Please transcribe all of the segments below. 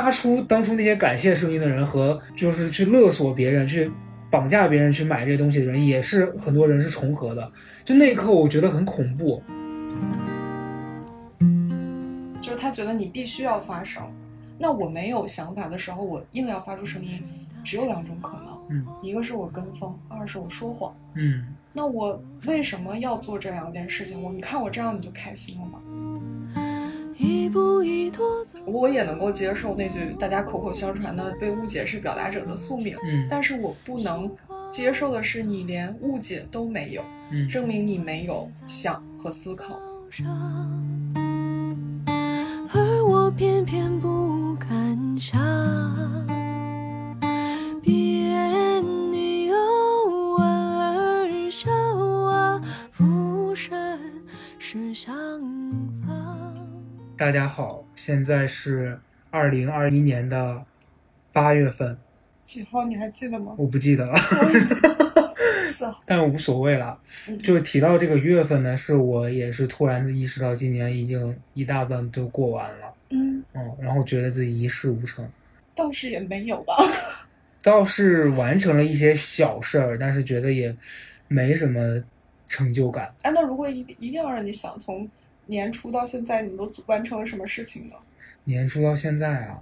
发出当初那些感谢声音的人和就是去勒索别人、去绑架别人去买这些东西的人，也是很多人是重合的。就那一刻，我觉得很恐怖。就是他觉得你必须要发声。那我没有想法的时候，我硬要发出声音，只有两种可能，嗯一个是我跟风，二是我说谎。嗯那我为什么要做这两件事情？我你看我这样你就开心了吗？一步一跎走我也能够接受那句大家口口相传的被误解是表达者的宿命，嗯但是我不能接受的是你连误解都没有，嗯，证明你没有想和思考。上，而我偏偏不敢想。别你又莞尔笑啊，浮生是相逢。大家好，现在是二零二一年的八月份，几号你还记得吗？我不记得了，四号。但无所谓了。嗯就是提到这个月份呢，是我也是突然的意识到，今年已经一大半都过完了，嗯，嗯，然后觉得自己一事无成，倒是也没有吧。倒是完成了一些小事儿，但是觉得也没什么成就感。哎，那如果一一定要让你想，从年初到现在，你都完成了什么事情呢？年初到现在啊，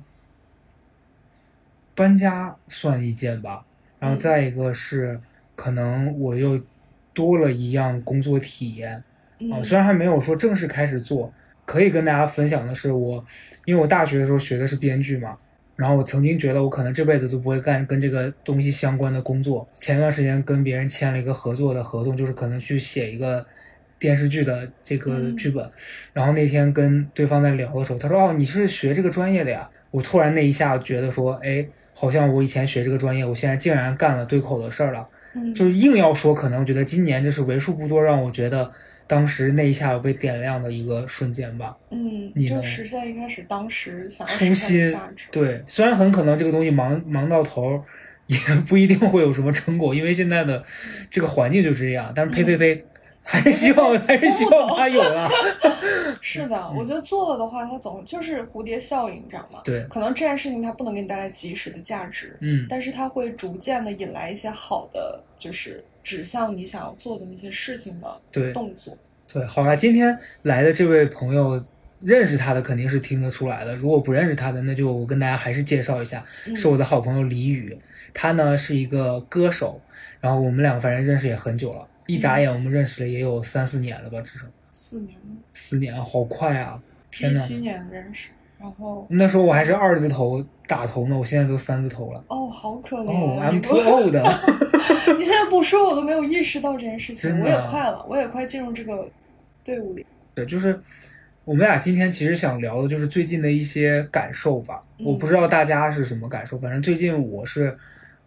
搬家算一件吧，然后嗯再一个是可能我又多了一样工作体验嗯啊，虽然还没有说正式开始做，可以跟大家分享的是我，因为我大学的时候学的是编剧嘛。然后我曾经觉得我可能这辈子都不会干跟这个东西相关的工作。前段时间跟别人签了一个合作的合同，就是可能去写一个电视剧的这个嗯剧本。然后那天跟对方在聊的时候，他说：“哦，你是学这个专业的呀？”我突然那一下觉得说：“哎，好像我以前学这个专业，我现在竟然干了对口的事儿了。”嗯，就是硬要说，可能我觉得今年就是为数不多让我觉得当时那一下有被点亮的一个瞬间吧。嗯，就你就实现一开始当时想要初心。对，虽然很可能这个东西忙忙到头儿，也不一定会有什么成果，因为现在的这个环境就是这样。但是呸呸呸，还是希望还是希望他有啊。是的，我觉得做了的话，它总就是蝴蝶效应，你知道吗？对，可能这件事情它不能给你带来及时的价值，嗯，但是它会逐渐的引来一些好的，就是指向你想要做的那些事情的对动作。对，好了，今天来的这位朋友，认识他的肯定是听得出来的。如果不认识他的，那就我跟大家还是介绍一下，嗯是我的好朋友李宇，他呢是一个歌手，然后我们两个反正认识也很久了，一眨眼我们认识了也有三四年了吧，至少四年了，四年，好快啊！天呐，一七年认识，然后那时候我还是二字头打头呢，我现在都三字头了。哦，好可怜哦，I'm 不 too old。你现在不说，我都没有意识到这件事情。我也快了，我也快进入这个队伍里。对，就是我们俩今天其实想聊的就是最近的一些感受吧。嗯我不知道大家是什么感受，反正最近我是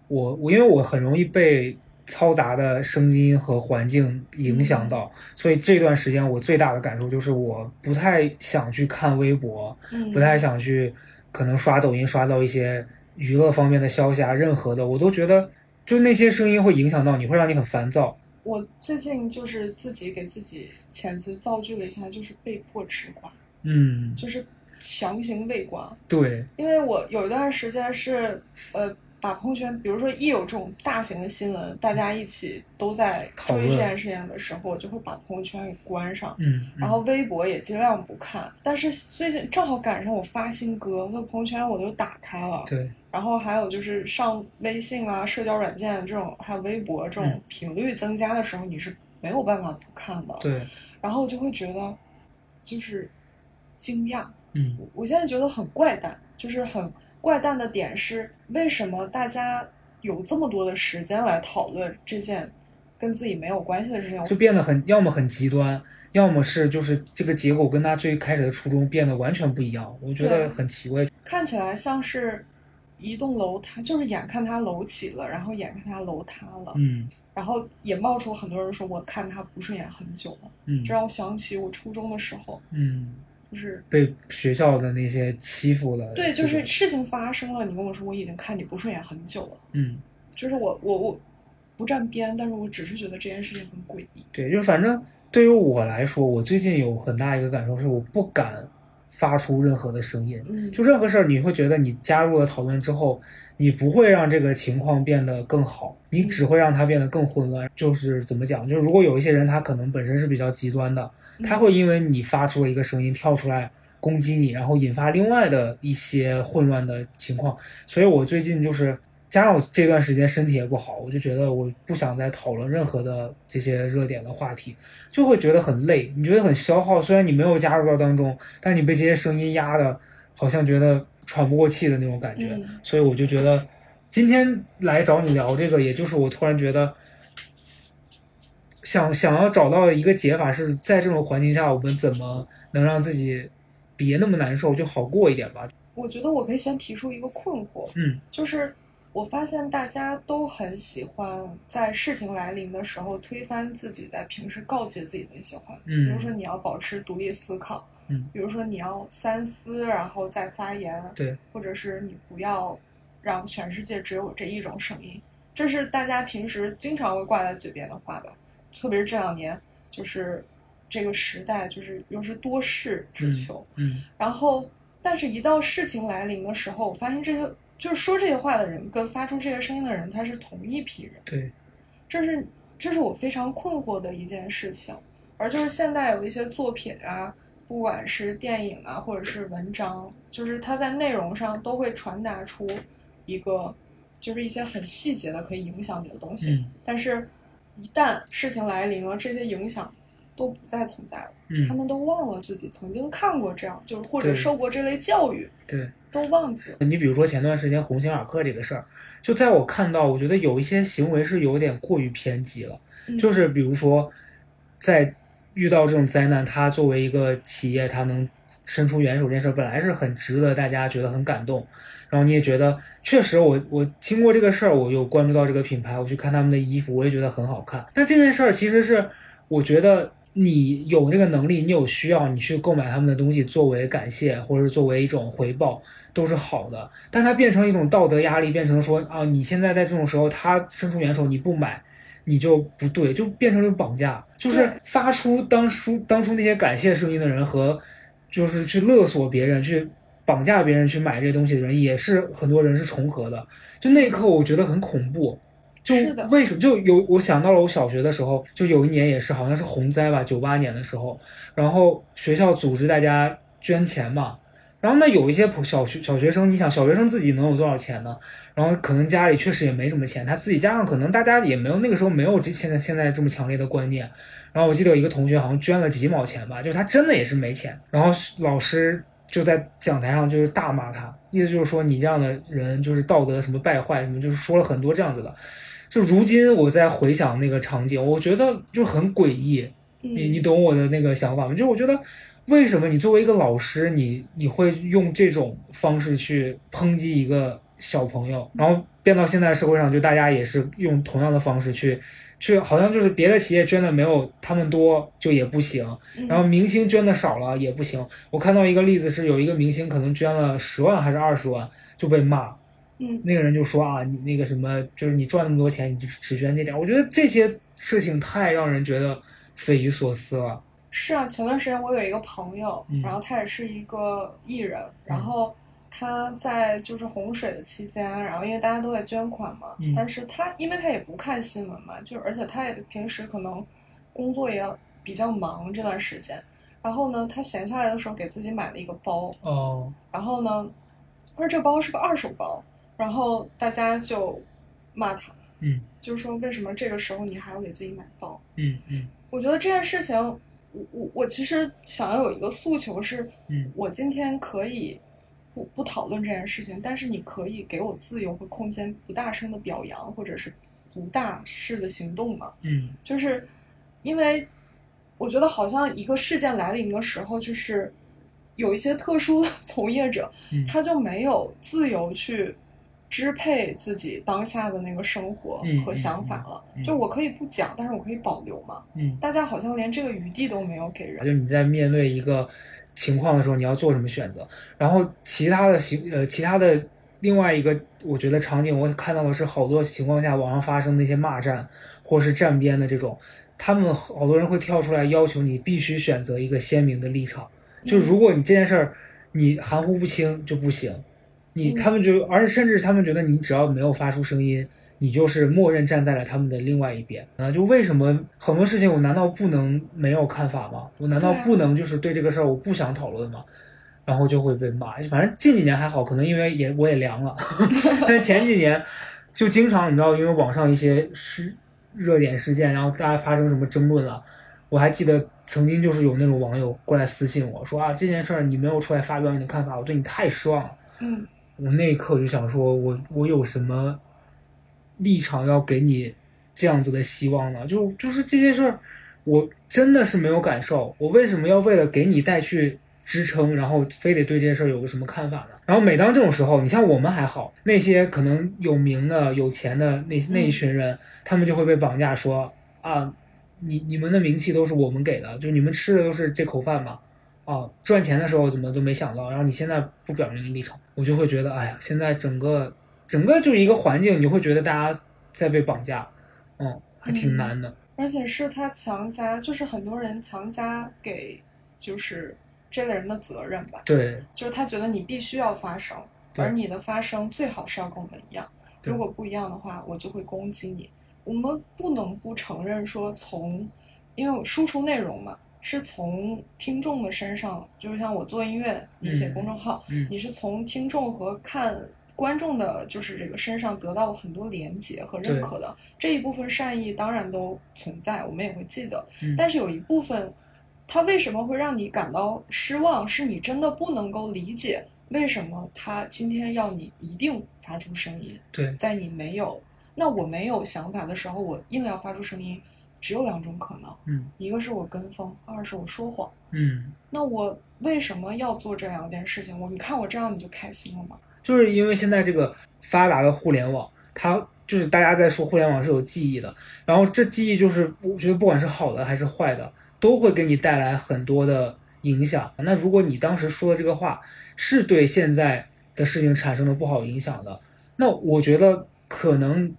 我我因为我很容易被嘈杂的声音和环境影响嗯到，所以这段时间我最大的感受就是我不太想去看微博，嗯，不太想去可能刷抖音刷到一些娱乐方面的消息啊，任何的我都觉得就那些声音会影响到你，会让你很烦躁。我最近就是自己给自己遣词造句了一下，就是被迫吃瓜，嗯，就是强行喂瓜。对，因为我有一段时间是呃，把朋友圈，比如说一有这种大型的新闻，大家一起都在追这件事情的时候，我就会把朋友圈给关上。嗯，然后微博也尽量不看，但是最近正好赶上我发新歌，那朋友圈我就打开了。对，然后还有就是上微信啊、社交软件这种，还有微博这种嗯频率增加的时候，你是没有办法不看的。对，然后我就会觉得就是惊讶。嗯我我现在觉得很怪诞，就是很怪诞的点是，为什么大家有这么多的时间来讨论这件跟自己没有关系的事情？就变得很，要么很极端，要么是就是这个结果跟他最开始的初衷变得完全不一样，我觉得很奇怪。看起来像是一栋楼塌，就是眼看它楼起了，然后眼看它楼塌了，嗯然后也冒出很多人说我看他不顺眼很久了，嗯这让我想起我初中的时候，嗯，就是被学校的那些欺负了。对，就是事情发生了，你跟我说我已经看你不顺眼很久了，嗯，就是我我我不站边，但是我只是觉得这件事情很诡异。对，就反正对于我来说，我最近有很大一个感受是，我不敢发出任何的声音。嗯，就任何事儿，你会觉得你加入了讨论之后，你不会让这个情况变得更好，你只会让它变得更混乱。就是怎么讲？就是如果有一些人他可能本身是比较极端的，他会因为你发出了一个声音跳出来攻击你，然后引发另外的一些混乱的情况。所以我最近就是加上我这段时间身体也不好，我就觉得我不想再讨论任何的这些热点的话题，就会觉得很累，你觉得很消耗。虽然你没有加入到当中，但你被这些声音压的，好像觉得喘不过气的那种感觉。嗯所以我就觉得今天来找你聊这个，也就是我突然觉得。想想要找到一个解法，是在这种环境下，我们怎么能让自己别那么难受，就好过一点吧。我觉得我可以先提出一个困惑，嗯。就是我发现大家都很喜欢在事情来临的时候推翻自己在平时告诫自己的一些话，嗯。比如说你要保持独立思考，嗯，比如说你要三思然后再发言，对，或者是你不要让全世界只有这一种声音，这是大家平时经常会挂在嘴边的话吧。特别是这两年，就是这个时代，就是又是多事之秋，嗯然后，但是，一到事情来临的时候，我发现这些就是说这些话的人跟发出这些声音的人，他是同一批人，对，这是这是我非常困惑的一件事情。而就是现在有一些作品啊，不管是电影啊，或者是文章，就是它在内容上都会传达出一个，就是一些很细节的可以影响你的东西。嗯但是，一旦事情来临了，这些影响都不再存在了。他嗯，们都忘了自己曾经看过这样，就是或者受过这类教育，对。都忘记了。你比如说前段时间鸿星尔克这个事儿，就在我看到，我觉得有一些行为是有点过于偏激了。嗯就是比如说，在遇到这种灾难，他作为一个企业，他能伸出援手这件事，本来是很值得大家觉得很感动。然后你也觉得，确实我我经过这个事儿，我有关注到这个品牌，我去看他们的衣服，我也觉得很好看。但这件事儿其实是，我觉得你有这个能力，你有需要，你去购买他们的东西作为感谢，或者是作为一种回报，都是好的。但它变成一种道德压力，变成说啊，你现在在这种时候，他伸出援手，你不买，你就不对，就变成了绑架，就是发出当初当初那些感谢声音的人和，就是去勒索别人、去绑架别人去买这些东西的人，也是很多人是重合的。就那一刻，我觉得很恐怖。就为什么就有我想到了我小学的时候，就有一年也是好像是洪灾吧，九八年的时候，然后学校组织大家捐钱嘛，然后那有一些普小学小学生，你想小学生自己能有多少钱呢？然后可能家里确实也没什么钱，他自己加上可能大家也没有那个时候没有这现在现在这么强烈的观念。然后我记得有一个同学好像捐了几毛钱吧，就是他真的也是没钱，然后老师就在讲台上就是大骂他，意思就是说你这样的人就是道德什么败坏什么，就是说了很多这样子的。就如今我在回想那个场景，我觉得就很诡异。嗯你你懂我的那个想法吗？就是我觉得，为什么你作为一个老师，你你会用这种方式去抨击一个小朋友，然后变到现在社会上，就大家也是用同样的方式去去，好像就是别的企业捐的没有他们多就也不行，嗯然后明星捐的少了也不行。我看到一个例子是有一个明星可能捐了十万还是二十万就被骂，嗯那个人就说啊，你那个什么，就是你赚那么多钱，你就只捐这点。我觉得这些事情太让人觉得匪夷所思了。是啊，前段时间我有一个朋友，嗯然后他也是一个艺人，然后他在就是洪水的期间，然后因为大家都在捐款嘛，嗯。但是他因为他也不看新闻嘛，就是而且他也平时可能工作也比较忙这段时间，然后呢，他闲下来的时候给自己买了一个包，哦，然后呢，而这包是个二手包，然后大家就骂他，嗯就是说为什么这个时候你还要给自己买包？嗯嗯。我觉得这件事情，我我我其实想要有一个诉求是，嗯。我今天可以不不讨论这件事情，但是你可以给我自由和空间，不大声的表扬或者是不大事的行动嘛？嗯就是因为我觉得好像一个事件来临的时候，就是有一些特殊的 从业者，嗯他就没有自由去支配自己当下的那个生活和想法了。嗯嗯就我可以不讲，但是我可以保留嘛。嗯，大家好像连这个余地都没有给人。就你在面对一个情况的时候，你要做什么选择？然后其他的行呃其他的另外一个，我觉得场景我看到的是好多情况下网上发生那些骂战或是站边的这种，他们好多人会跳出来要求你必须选择一个鲜明的立场。就如果你这件事儿你含糊不清就不行，你嗯他们就而且甚至他们觉得你只要没有发出声音，你就是默认站在了他们的另外一边啊！就为什么很多事情我难道不能没有看法吗？我难道不能就是对这个事儿我不想讨论吗？然后就会被骂。反正近几年还好，可能因为也我也凉了，但是前几年就经常你知道，因为网上一些事热点事件，然后大家发生什么争论了。我还记得曾经就是有那种网友过来私信我说啊，这件事儿你没有出来发表你的看法，我对你太失望了。嗯我那一刻就想说，我我有什么立场要给你这样子的希望呢？就就是这些事儿，我真的是没有感受。我为什么要为了给你带去支撑，然后非得对这件事儿有个什么看法呢？然后每当这种时候，你像我们还好，那些可能有名的、有钱的那那一群人，他们就会被绑架说啊，你你们的名气都是我们给的，就你们吃的都是这口饭嘛。啊，赚钱的时候怎么都没想到，然后你现在不表明立场，我就会觉得，哎呀，现在整个整个就是一个环境，你会觉得大家在被绑架，嗯，还挺难的。而且是他强加，就是很多人强加给就是这类人的责任吧，对。就是他觉得你必须要发声，而你的发声最好是要跟我们一样，如果不一样的话，我就会攻击你。我们不能不承认说从，因为输出内容嘛，是从听众的身上，就是像我做音乐，你写嗯。公众号，嗯。你是从听众和看观众的，就是这个身上得到了很多连接和认可的。这一部分善意当然都存在，我们也会记得。嗯但是有一部分，他为什么会让你感到失望？是你真的不能够理解为什么他今天要你一定发出声音，对在你没有，那我没有想法的时候，我硬要发出声音，只有两种可能，嗯一个是我跟风，二是我说谎。嗯，那我为什么要做这两件事情？我你看我这样你就开心了吗？就是因为现在这个发达的互联网，它就是大家在说互联网是有记忆的，然后这记忆就是我觉得不管是好的还是坏的，都会给你带来很多的影响。那如果你当时说的这个话是对现在的事情产生了不好影响的，那我觉得可能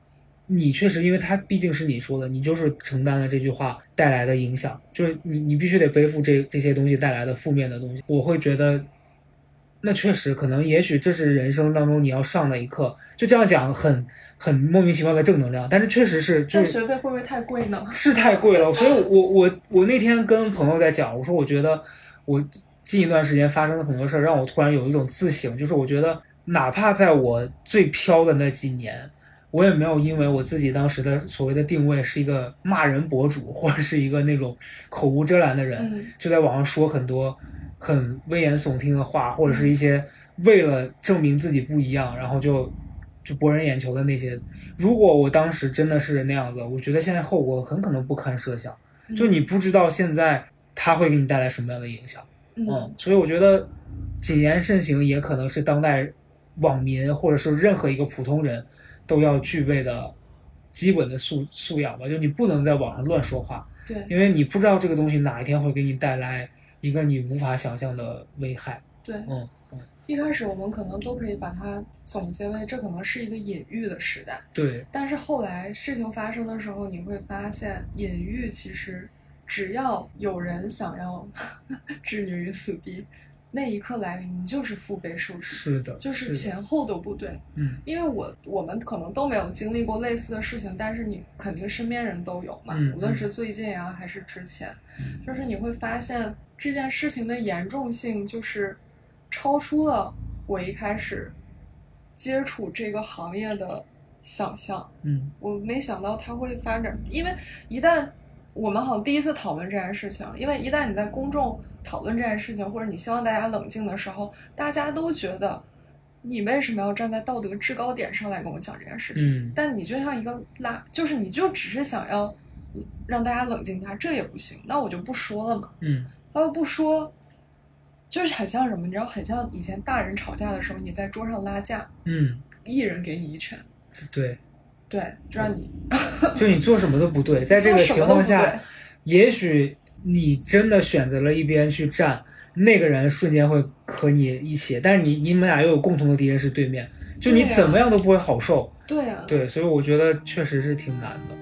你确实，因为它毕竟是你说的，你就是承担了这句话带来的影响，就是你你必须得背负这这些东西带来的负面的东西。我会觉得，那确实可能，也许这是人生当中你要上的一课。就这样讲很很莫名其妙的正能量，但是确实是就是学费会不会太贵呢？是太贵了，所以我我我那天跟朋友在讲，我说我觉得我近一段时间发生了很多事儿，让我突然有一种自省，就是我觉得哪怕在我最飘的那几年，我也没有因为我自己当时的所谓的定位是一个骂人博主，或者是一个那种口无遮拦的人，嗯就在网上说很多很危言耸听的话，或者是一些为了证明自己不一样，然后就就博人眼球的那些。如果我当时真的是那样子，我觉得现在后果很可能不堪设想。就你不知道现在它会给你带来什么样的影响。嗯嗯，所以我觉得谨言慎行也可能是当代网民或者是任何一个普通人都要具备的基本的素素养吧。就你不能在网上乱说话，对因为你不知道这个东西哪一天会给你带来一个你无法想象的危害。对，嗯嗯，一开始我们可能都可以把它总结为这可能是一个隐喻的时代，对，但是后来事情发生的时候，你会发现隐喻其实只要有人想要 置你于死地，那一刻来临，你就是腹背受敌，是的，就是前后都不对。嗯，因为我我们可能都没有经历过类似的事情，但是你肯定身边人都有嘛，嗯无论是最近啊还是之前，嗯就是你会发现这件事情的严重性就是超出了我一开始接触这个行业的想象。嗯我没想到它会发展，因为一旦我们好像第一次讨论这件事情，因为一旦你在公众讨论这件事情，或者你希望大家冷静的时候，大家都觉得你为什么要站在道德制高点上来跟我讲这件事情？嗯但你就像一个拉，就是你就只是想要让大家冷静一下，这也不行，那我就不说了嘛。嗯他又不说，就是很像什么？你知道，很像以前大人吵架的时候，你在桌上拉架，嗯，一人给你一拳，对，对，就让你就你做什么都不对，在这个情况下。也许你真的选择了一边去站，那个人瞬间会和你一起，但是你你们俩又有共同的敌人是对面，就你怎么样都不会好受。对啊，对，所以我觉得确实是挺难的。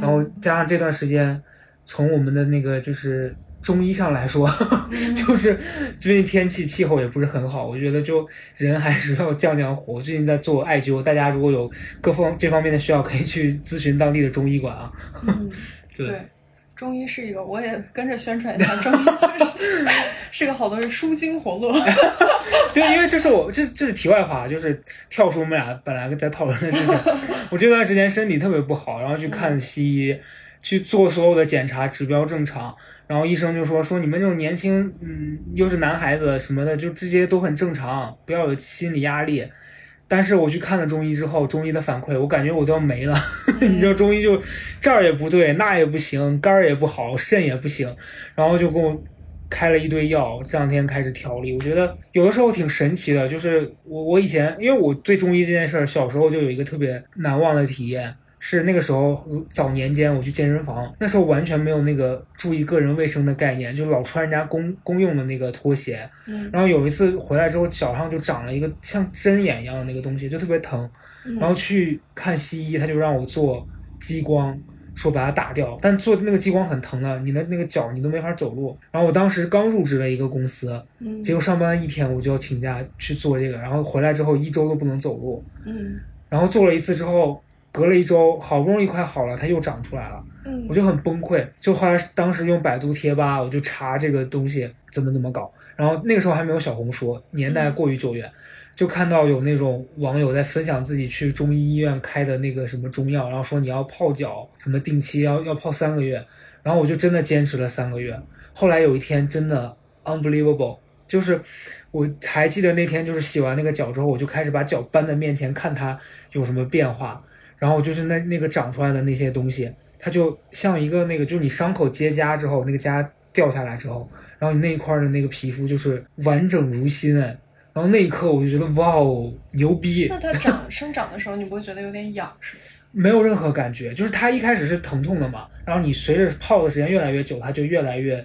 然后加上这段时间，从我们的那个就是中医上来说，就是最近天气气候也不是很好，我觉得就人还是要降降火。最近在做艾灸，大家如果有各方这方面的需要，可以去咨询当地的中医馆啊。嗯，对对，中医是一个，我也跟着宣传一下，中医确实 是个好东西，舒筋活络。对，因为这是我这这是题外话，就是跳出我们俩本来在讨论的事情。我这段时间身体特别不好，然后去看西医，去做所有的检查，指标正常。然后医生就说说你们这种年轻，嗯，又是男孩子什么的，就这些都很正常，不要有心理压力。但是我去看了中医之后，中医的反馈，我感觉我都要没了。你知道中医就这儿也不对，那也不行，肝儿也不好，肾也不行，然后就给我开了一堆药，这两天开始调理。我觉得有的时候挺神奇的，就是我我以前因为我对中医这件事儿，小时候就有一个特别难忘的体验。是那个时候早年间我去健身房，那时候完全没有那个注意个人卫生的概念，就老穿人家公公用的那个拖鞋。嗯然后有一次回来之后，脚上就长了一个像针眼一样的那个东西，就特别疼。嗯然后去看西医，他就让我做激光，说把它打掉。但做那个激光很疼的，你的那个脚你都没法走路。然后我当时刚入职了一个公司，嗯结果上班一天我就要请假去做这个，然后回来之后一周都不能走路。嗯然后做了一次之后，隔了一周，好不容易快好了，它又长出来了。嗯。我就很崩溃，就后来当时用百度贴吧，我就查这个东西怎么怎么搞，然后那个时候还没有小红书，年代过于久远，就看到有那种网友在分享自己去中医医院开的那个什么中药，然后说你要泡脚，什么定期要要泡三个月，然后我就真的坚持了三个月，后来有一天真的 unbelievable，就是我还记得那天就是洗完那个脚之后，我就开始把脚搬在面前看它有什么变化，然后就是那那个长出来的那些东西。它就像一个那个，就是你伤口结痂之后，那个痂掉下来之后，然后你那一块儿的那个皮肤就是完整如新哎。然后那一刻我就觉得哇哦，牛逼那，它长 生长的时候，你不会觉得有点痒是吗？没有任何感觉。就是它一开始是疼痛的嘛，然后你随着泡的时间越来越久，它就越来越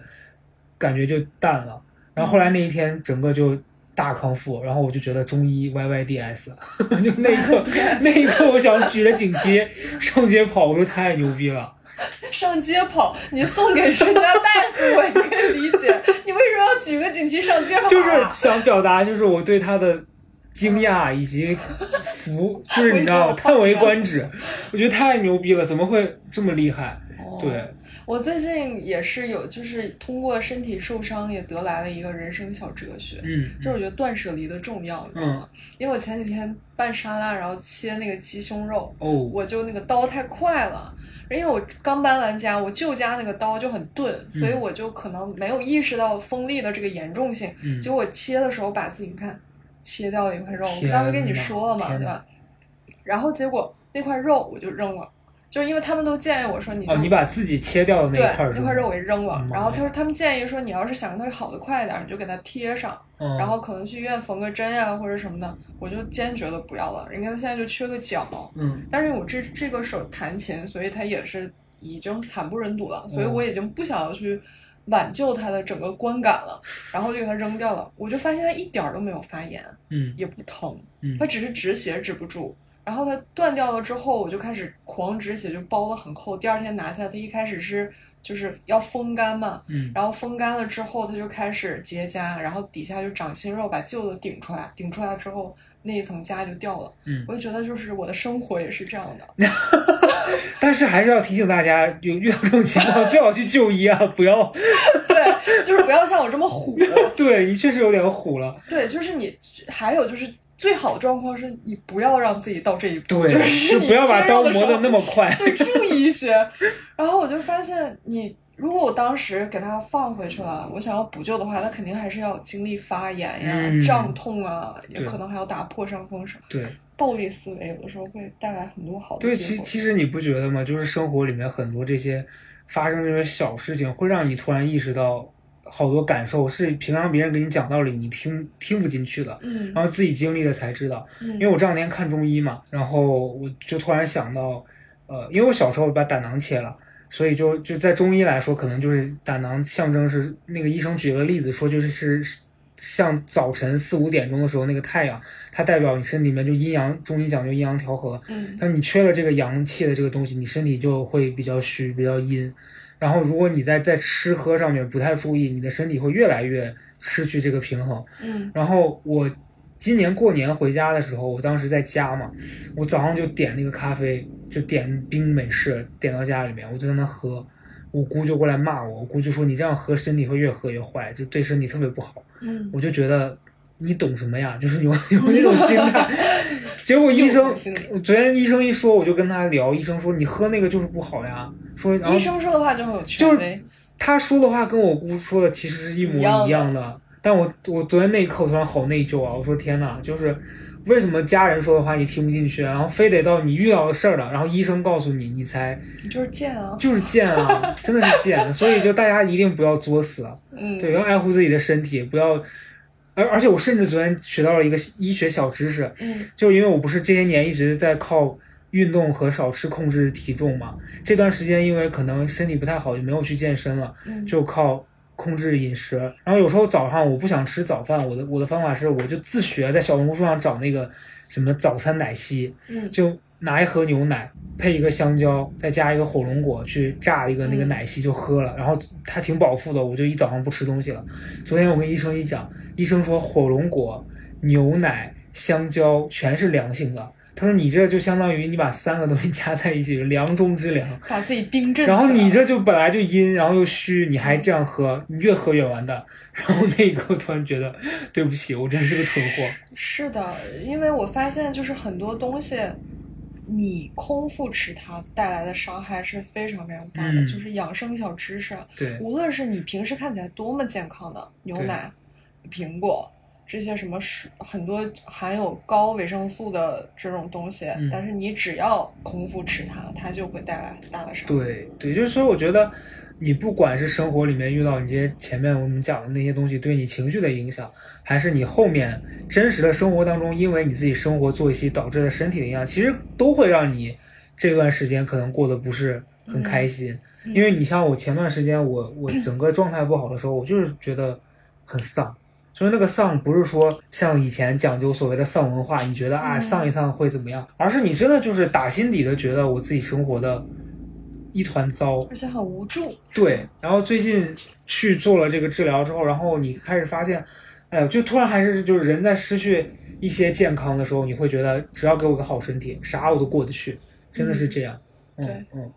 感觉就淡了。然后后来那一天整个就大康复，然后我就觉得中医 YYDS，就那一刻那一刻我想举着锦旗上街跑，我说太牛逼了。上街跑，你送给人家大夫，我也可以理解。你为什么要举个锦旗上街跑、啊？就是想表达，就是我对他的惊讶以及服，就是你知道叹为观止。我觉得太牛逼了，怎么会这么厉害？哦对，我最近也是有，就是通过身体受伤，也得来了一个人生小哲学。嗯就是我觉得断舍离的重要，你知道吗？因为我前几天拌沙拉，然后切那个鸡胸肉，哦，我就那个刀太快了，因为我刚搬完家，我舅家那个刀就很钝，嗯所以我就可能没有意识到锋利的这个严重性。嗯结果我切的时候把自己你看切掉了一块肉，我刚刚跟你说了嘛，对吧？然后结果那块肉我就扔了，就是因为他们都建议我说你就、哦，你把自己切掉的那一块儿那块肉我给扔了，嗯然后他说他们建议说你要是想让它好的快一点，你就给它贴上。嗯，然后可能去医院缝个针呀、或者什么的，我就坚决的不要了。人家现在就缺个脚，嗯但是我这这个手弹琴，所以它也是已经惨不忍睹了，嗯所以我已经不想要去挽救它的整个观感了，然后就给它扔掉了。我就发现它一点儿都没有发炎，嗯也不疼，嗯它只是止血止不住。然后它断掉了之后，我就开始狂止血，就包的很厚。第二天拿下来，它一开始是就是要风干嘛，嗯然后风干了之后，它就开始结痂，然后底下就长新肉，把旧的顶出来，顶出来之后那一层痂就掉了。嗯，我就觉得就是我的生活也是这样的。但是还是要提醒大家，有遇到这种情况最好去就医啊，不要，对，就是不要像我这么虎。对你确实有点虎了。对，就是你，还有就是最好的状况是你不要让自己到这一步，对，就是你不要把刀磨的那么快。对，注意一些。然后我就发现你。如果我当时给它放回去了，我想要补救的话，它肯定还是要经历发炎呀、嗯胀痛啊，也可能还要打破伤风什么。对暴力思维有的时候会带来很多好的对，其其实你不觉得吗？就是生活里面很多这些发生这些小事情，会让你突然意识到好多感受是平常别人给你讲道理你听听不进去的，嗯然后自己经历了才知道。嗯因为我这两天看中医嘛，然后我就突然想到，呃，因为我小时候把胆囊切了。所以就就在中医来说，可能就是胆囊象征是那个医生举了个例子说，就是是像早晨四五点钟的时候那个太阳，它代表你身体里面就阴阳，中医讲究阴阳调和。嗯但你缺了这个阳气的这个东西，你身体就会比较虚，比较阴。然后如果你在在吃喝上面不太注意，你的身体会越来越失去这个平衡。嗯然后我今年过年回家的时候，我当时在家嘛，我早上就点那个咖啡，就点冰美式，点到家里面，我就在那喝。我姑就过来骂我，我姑就说你这样喝身体会越喝越坏，就对身体特别不好。嗯，我就觉得你懂什么呀？就是有有那种心态。结果医生昨天医生一说，我就跟他聊，医生说你喝那个就是不好呀。说医生说的话就很有权就是。他说的话跟我姑说的其实是一模一样的，但我我昨天那一刻我突然好内疚啊！我说天哪，就是为什么家人说的话你听不进去，然后非得到你遇到的事儿了，然后医生告诉你，你才你就是贱啊！就是贱啊，真的是贱。所以就大家一定不要作死，对，要爱护自己的身体，不要。而而且我甚至昨天学到了一个医学小知识，嗯就因为我不是这些年一直在靠运动和少吃控制体重嘛，这段时间因为可能身体不太好，就没有去健身了，嗯就靠控制饮食。然后有时候早上我不想吃早饭，我的我的方法是我就自学在小红书上找那个什么早餐奶昔，嗯就拿一盒牛奶配一个香蕉，再加一个火龙果去榨一个那个奶昔就喝了，然后它挺饱腹的，我就一早上不吃东西了。昨天我跟医生一讲，医生说火龙果、牛奶、香蕉全是凉性的。他说你这就相当于你把三个东西加在一起，凉中之凉。把自己冰镇。然后你这就本来就阴，然后又虚，你还这样喝，你越喝越完蛋。然后那一刻突然觉得，对不起，我真是个蠢货。是的，因为我发现就是很多东西，你空腹吃它带来的伤害是非常非常大的。嗯就是养生小知识，对，无论是你平时看起来多么健康的牛奶、苹果这些什么是很多含有高维生素的这种东西，嗯但是你只要空腹吃它，它就会带来很大的伤害。对对，就是说，我觉得你不管是生活里面遇到你这些前面我们讲的那些东西对你情绪的影响，还是你后面真实的生活当中，因为你自己生活作息导致的身体的影响，其实都会让你这段时间可能过得不是很开心。嗯因为你像我前段时间我我整个状态不好的时候，我就是觉得很丧。就是那个丧，不是说像以前讲究所谓的丧文化，你觉得啊嗯丧一丧会怎么样，而是你真的就是打心底的觉得我自己生活的一团糟，而且很无助。对，然后最近去做了这个治疗之后，然后你开始发现，哎呀，就突然还是就是人在失去一些健康的时候，你会觉得只要给我个好身体，啥我都过得去，真的是这样。嗯对嗯。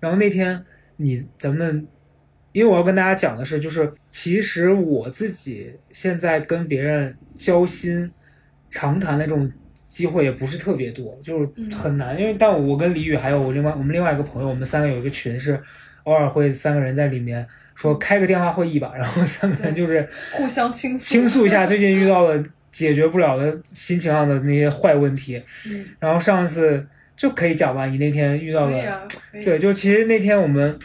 然后那天你咱们，因为我要跟大家讲的是，就是其实我自己现在跟别人交心、长谈的这种机会也不是特别多，就是很难。因为但我跟李宇还有我另外我们另外一个朋友，我们三个有一个群是偶尔会三个人在里面说开个电话会议吧，然后三个人就是互相倾诉倾诉一下最近遇到的解决不了的心情上的那些坏问题。嗯，然后上次就可以讲吧，你那天遇到的。对，就其实那天我们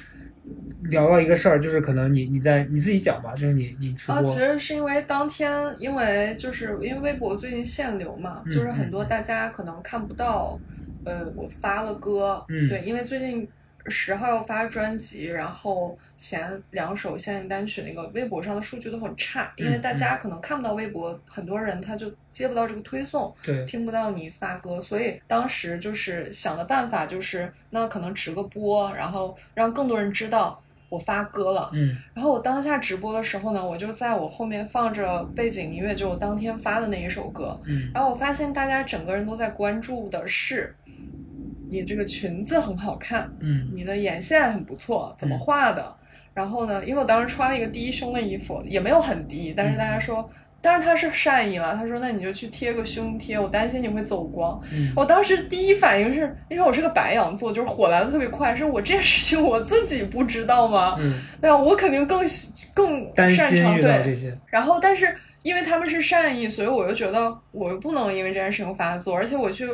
聊到一个事儿，就是可能你你在你自己讲吧，就是你你直啊，其实是因为当天，因为就是因为微博最近限流嘛，嗯。就是很多大家可能看不到，呃，我发了歌，嗯。对，因为最近十号要发专辑，然后前两首限定单曲那个微博上的数据都很差，因为嗯大家可能看不到微博，很多人他就接不到这个推送，对，听不到你发歌，所以当时就是想的办法就是，那可能直个播，然后让更多人知道我发歌了。嗯然后我当下直播的时候呢，我就在我后面放着背景音乐，就我当天发的那一首歌。嗯然后我发现大家整个人都在关注的是，你这个裙子很好看，嗯你的眼线很不错，怎么画的？然后呢，因为我当时穿了一个低胸的衣服，也没有很低，但是大家说，当然他是善意了，他说那你就去贴个胸贴，我担心你会走光。嗯我当时第一反应是，因为我是个白羊座，就是火来的特别快，是我这件事情我自己不知道吗？嗯，对啊，我肯定更喜更擅长对然后，但是因为他们是善意，所以我又觉得我又不能因为这件事情发作，而且我去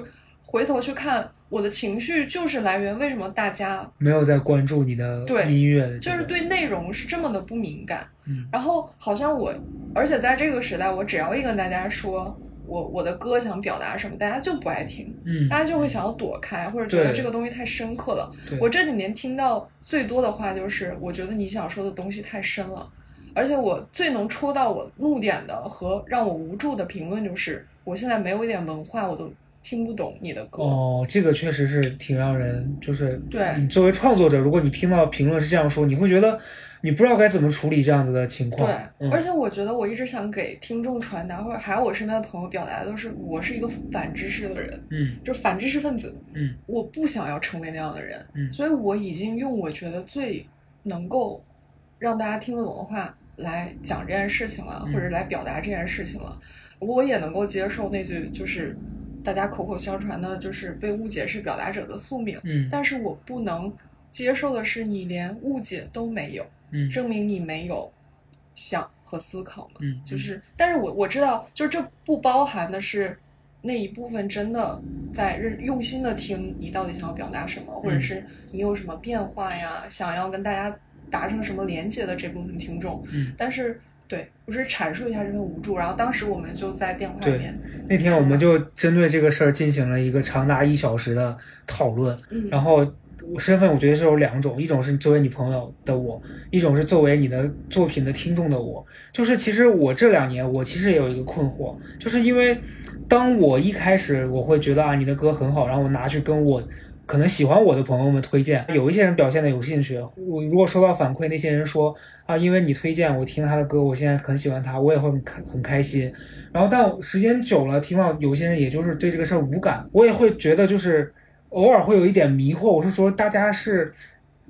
回头去看我的情绪就是来源为什么大家没有在关注你的对音乐的这个，就是对内容是这么的不敏感。嗯然后好像我，而且在这个时代，我只要一跟大家说我我的歌想表达什么，大家就不爱听，嗯大家就会想要躲开，或者觉得这个东西太深刻了。我这几年听到最多的话就是，我觉得你想说的东西太深了。而且我最能戳到我怒点的和让我无助的评论就是，我现在没有一点文化，我都听不懂你的歌。哦，这个确实是挺让人就是，对你作为创作者，如果你听到评论是这样说，你会觉得你不知道该怎么处理这样子的情况。对，嗯、而且我觉得我一直想给听众传达，或者还有我身边的朋友表达的都是，我是一个反知识的人，嗯就是反知识分子。嗯我不想要成为那样的人，嗯所以我已经用我觉得最能够让大家听得懂的话来讲这件事情了，嗯或者来表达这件事情了。我也能够接受那句就是大家口口相传的，就是被误解是表达者的宿命。嗯但是我不能接受的是，你连误解都没有，嗯证明你没有想和思考嘛。嗯，就是，但是我我知道，就是这不包含的是那一部分真的在认用心的听你到底想要表达什么，或者是你有什么变化呀，想要跟大家达成什么连接的这部分听众。嗯但是对我只是阐述一下这份无助，然后当时我们就在电话里面，那天我们就针对这个事儿进行了一个长达一小时的讨论。嗯，然后我身份我觉得是有两种，一种是作为你朋友的我，一种是作为你的作品的听众的我。就是其实我这两年我其实也有一个困惑，就是因为当我一开始我会觉得啊你的歌很好，然后我拿去跟我。可能喜欢我的朋友们推荐，有一些人表现的有兴趣。我如果收到反馈，那些人说啊，因为你推荐我听他的歌，我现在很喜欢他，我也会很开很开心。然后，但时间久了，听到有些人也就是对这个事儿无感，我也会觉得就是偶尔会有一点迷惑。我是说，大家是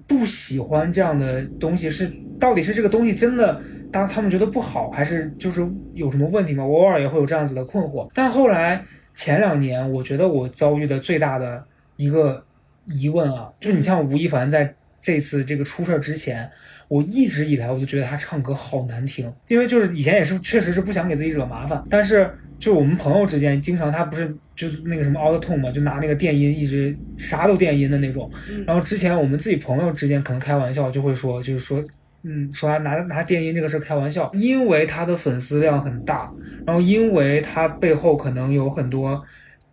不喜欢这样的东西，是到底是这个东西真的当他们觉得不好，还是就是有什么问题吗？我偶尔也会有这样子的困惑。但后来前两年，我觉得我遭遇的最大的一个疑问啊，就是你像吴亦凡在这次这个出事儿之前。我一直以来我就觉得他唱歌好难听，因为就是以前也是确实是不想给自己惹麻烦，但是就是我们朋友之间经常他不是就是那个什么 auto tone 嘛，就拿那个电音一直啥都电音的那种。嗯然后之前我们自己朋友之间可能开玩笑就会说，就是说。嗯，说他拿拿电音这个事儿开玩笑，因为他的粉丝量很大，然后因为他背后可能有很多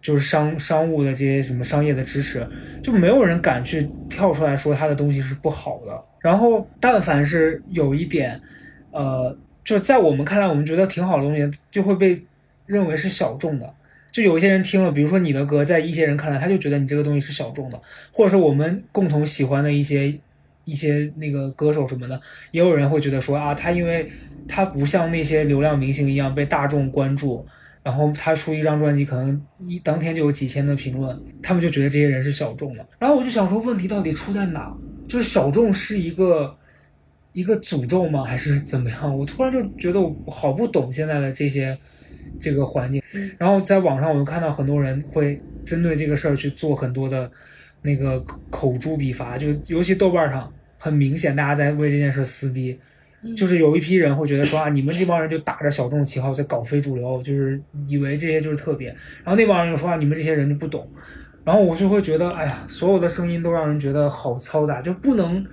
就是商商务的这些什么商业的支持，就没有人敢去跳出来说他的东西是不好的。然后，但凡是有一点，呃，就在我们看来，我们觉得挺好的东西，就会被认为是小众的。就有一些人听了，比如说你的歌，在一些人看来，他就觉得你这个东西是小众的，或者是我们共同喜欢的一些一些那个歌手什么的，也有人会觉得说啊，他因为他不像那些流量明星一样被大众关注。然后他出一张专辑，可能一当天就有几千的评论，他们就觉得这些人是小众的。然后我就想说，问题到底出在哪？就是小众是一个一个诅咒吗？还是怎么样？我突然就觉得我好不懂现在的这些这个环境。嗯然后在网上我就看到很多人会针对这个事儿去做很多的那个口口诛笔伐，就尤其豆瓣上很明显，大家在为这件事撕逼。就是有一批人会觉得说啊，你们这帮人就打着小众旗号在搞非主流，就是以为这些就是特别，然后那帮人又说啊，你们这些人就不懂，然后我就会觉得，哎呀，所有的声音都让人觉得好嘈杂，就不能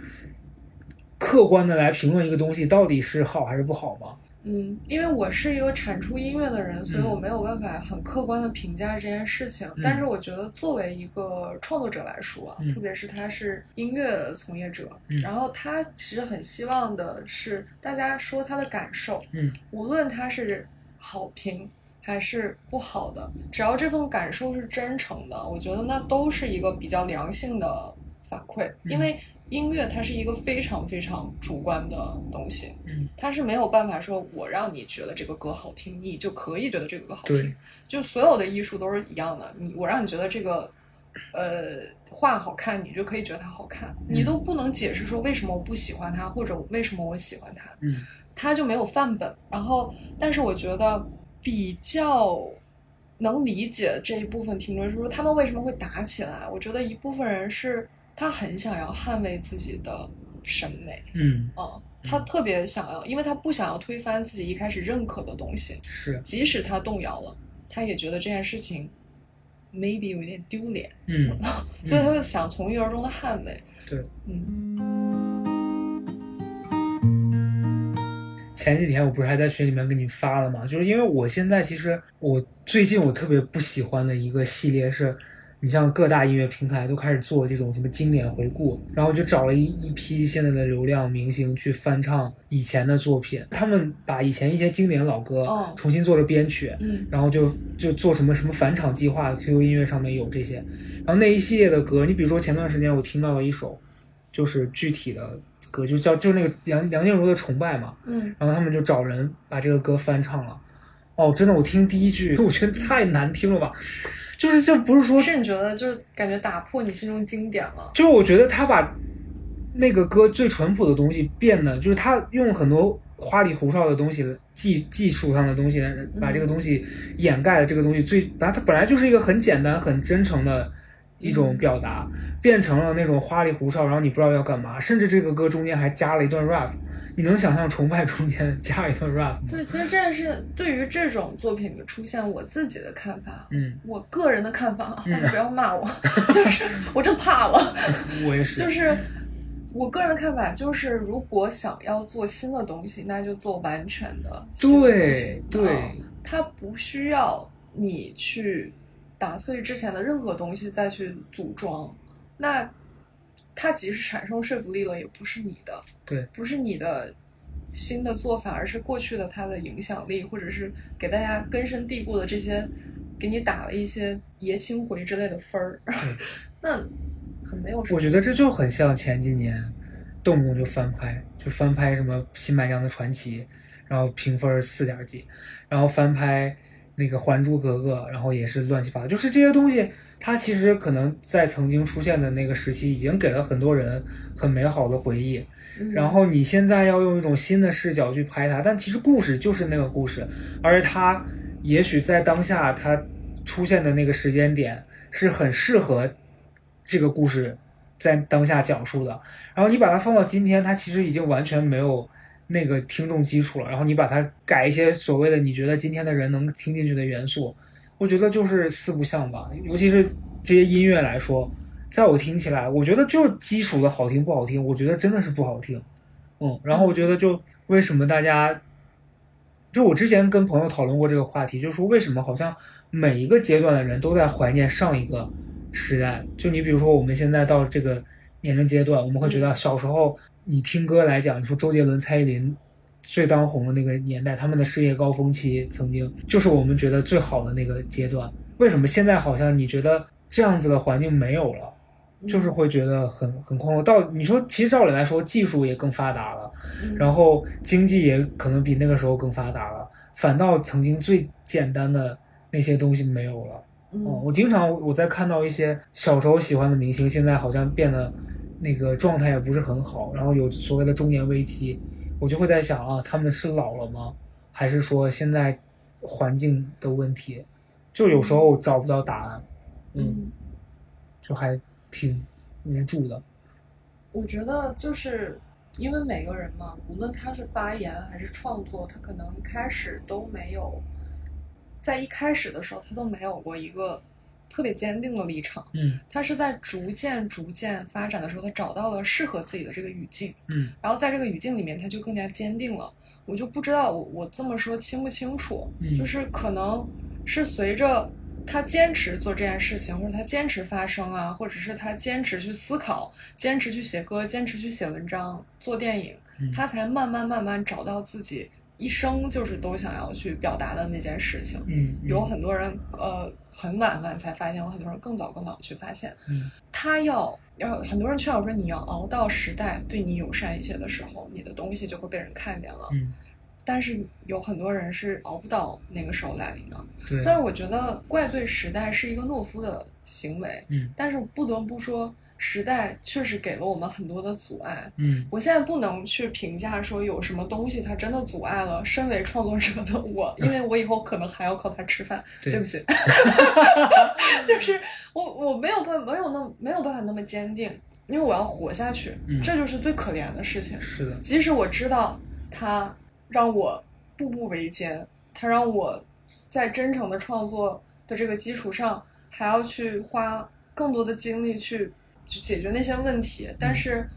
客观的来评论一个东西到底是好还是不好吗？嗯，因为我是一个产出音乐的人，所以嗯。我没有办法很客观的评价这件事情。嗯但是我觉得，作为一个创作者来说啊，嗯。特别是他是音乐从业者，嗯。然后他其实很希望的是大家说他的感受，嗯。无论他是好评还是不好的，只要这份感受是真诚的，我觉得那都是一个比较良性的反馈，嗯。因为音乐它是一个非常非常主观的东西。嗯，它是没有办法说我让你觉得这个歌好听，你就可以觉得这个歌好听。就所有的艺术都是一样的，你我让你觉得这个呃画好看，你就可以觉得它好看，你都不能解释说为什么我不喜欢它，或者为什么我喜欢它，嗯它就没有范本。然后，但是我觉得比较能理解这一部分听众，就是说他们为什么会打起来。我觉得一部分人是他很想要捍卫自己的审美，嗯，嗯，他特别想要，因为他不想要推翻自己一开始认可的东西，是，即使他动摇了，他也觉得这件事情 maybe 有一点丢脸，嗯 所以他会想从一而终的捍卫。对。嗯前几天我不是还在群里面给你发了吗？就是因为我现在其实我最近我特别不喜欢的一个系列是，你像各大音乐平台都开始做这种什么经典回顾，然后就找了一一批现在的流量明星去翻唱以前的作品，他们把以前一些经典老歌哦重新做了编曲，嗯然后就就做什么什么返场计划，QQ 音乐上面有这些，然后那一系列的歌，你比如说前段时间我听到了一首，就是具体的歌，就叫就那个梁梁静茹的《崇拜》嘛，嗯。然后他们就找人把这个歌翻唱了。哦，真的，我听第一句，我觉得太难听了吧，就是这不是说，是你觉得就是感觉打破你心中经典了？就是我觉得他把那个歌最淳朴的东西变得，就是他用很多花里胡哨的东西技技术上的东西，把这个东西掩盖了这个东西最，把它本来就是一个很简单、很真诚的一种表达，变成了那种花里胡哨，然后你不知道要干嘛，甚至这个歌中间还加了一段 rap。你能想象崇拜中间加一段 rap 吗？对，其实这也是对于这种作品的出现，我自己的看法，嗯，我个人的看法啊，但是不要骂我，就是我真怕了，我也是，就是我个人的看法就是，如果想要做新的东西，那就做完全的新的对对啊它不需要你去打碎之前的任何东西再去组装，那它即使产生说服力了，也不是你的，对，不是你的新的做法，而是过去的它的影响力，或者是给大家根深蒂固的这些，给你打了一些爷青回之类的分儿，那很没有什么。我觉得这就很像前几年动不动就翻拍，就翻拍什么《新白娘子传奇》，然后评分四点几，然后翻拍那个《还珠格格》，然后也是乱七八糟，就是这些东西，它其实可能在曾经出现的那个时期，已经给了很多人很美好的回忆。嗯然后你现在要用一种新的视角去拍它，但其实故事就是那个故事，而它也许在当下它出现的那个时间点是很适合这个故事在当下讲述的。然后你把它放到今天，它其实已经完全没有那个听众基础了。然后你把它改一些所谓的你觉得今天的人能听进去的元素，我觉得就是四不像吧。尤其是这些音乐来说，在我听起来，我觉得就是基础的好听不好听，我觉得真的是不好听。嗯，然后我觉得就为什么大家，就我之前跟朋友讨论过这个话题，就是说为什么好像每一个阶段的人都在怀念上一个时代。就你比如说我们现在到这个年龄阶段，我们会觉得小时候你听歌来讲，你说周杰伦、蔡依林最当红的那个年代，他们的事业高峰期曾经就是我们觉得最好的那个阶段。为什么现在好像你觉得这样子的环境没有了？就是会觉得很很困惑。到你说，其实照理来说，技术也更发达了，嗯然后经济也可能比那个时候更发达了，反倒曾经最简单的那些东西没有了。嗯哦，我经常我在看到一些小时候喜欢的明星，现在好像变得那个状态也不是很好，然后有所谓的中年危机，我就会在想啊，他们是老了吗？还是说现在环境的问题？就有时候找不到答案，嗯，嗯，就还挺无助的。我觉得就是因为每个人嘛，无论他是发言还是创作，他可能开始都没有，在一开始的时候他都没有过一个特别坚定的立场，嗯他是在逐渐逐渐发展的时候，他找到了适合自己的这个语境，嗯然后在这个语境里面，他就更加坚定了。我就不知道我我这么说清不清楚，嗯就是可能是随着他坚持做这件事情，或者他坚持发声啊，或者是他坚持去思考、坚持去写歌、坚持去写文章、做电影，嗯他才慢慢慢慢找到自己一生就是都想要去表达的那件事情。嗯，有很多人呃很晚晚才发现，有很多人更早更早去发现。嗯他要要很多人劝我说，你要熬到时代对你友善一些的时候，你的东西就会被人看见了。嗯，但是有很多人是熬不到那个时候来临的。对，虽然我觉得怪罪时代是一个懦夫的行为，嗯但是不得不说，时代确实给了我们很多的阻碍。嗯我现在不能去评价说有什么东西它真的阻碍了身为创作者的我，因为我以后可能还要靠它吃饭。对对不起，就是我我没有办没有那没有办法那么坚定，因为我要活下去，嗯这就是最可怜的事情。是的，即使我知道它让我步步维艰，它让我在真诚的创作的这个基础上，还要去花更多的精力去去解决那些问题，但是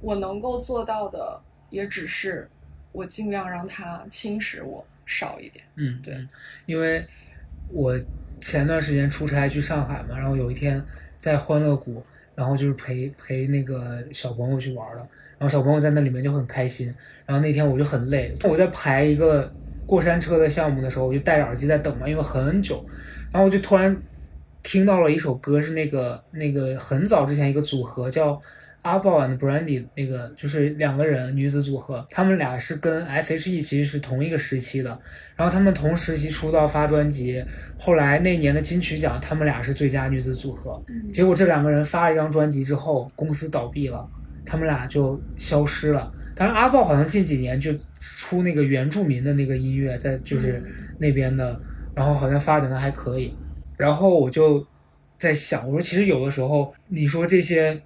我能够做到的，也只是我尽量让它侵蚀我少一点。嗯，对嗯，因为我前段时间出差去上海嘛，然后有一天在欢乐谷，然后就是陪陪那个小朋友去玩了，然后小朋友在那里面就很开心。然后那天我就很累，我在排一个过山车的项目的时候，我就戴着耳机在等嘛，因为很久。然后我就突然听到了一首歌，是那个那个很早之前一个组合叫阿豹 and Brandy，那个就是两个人女子组合，他们俩是跟 S.H.E 其实是同一个时期的，然后他们同时期出道发专辑，后来那年的金曲奖他们俩是最佳女子组合，结果这两个人发了一张专辑之后，公司倒闭了，他们俩就消失了。但是阿豹好像近几年就出那个原住民的那个音乐，在就是那边的，然后好像发展的还可以。然后我就在想，我说其实有的时候你说这些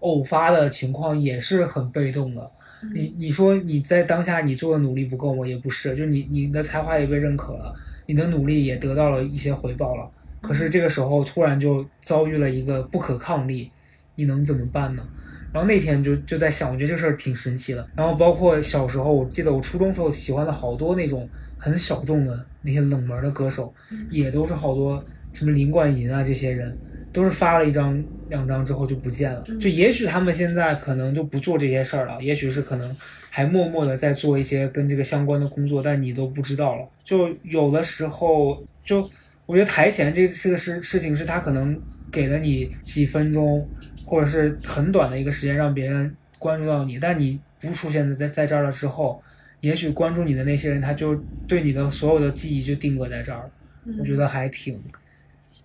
偶发的情况也是很被动的。你你说你在当下你做的努力不够吗？也不是，就是你你的才华也被认可了，你的努力也得到了一些回报了。可是这个时候突然就遭遇了一个不可抗力，你能怎么办呢？然后那天就就在想，我觉得这事儿挺神奇的。然后包括小时候，我记得我初中时候喜欢的好多那种很小众的那些冷门的歌手，也都是好多什么林冠银啊这些人，都是发了一张两张之后就不见了。就也许他们现在可能就不做这些事儿了，也许是可能还默默的在做一些跟这个相关的工作，但你都不知道了。就有的时候，就我觉得台前这这个事事情是他可能给了你几分钟。或者是很短的一个时间让别人关注到你，但你不出现在在这儿了之后，也许关注你的那些人他就对你的所有的记忆就定格在这儿了。我觉得还挺，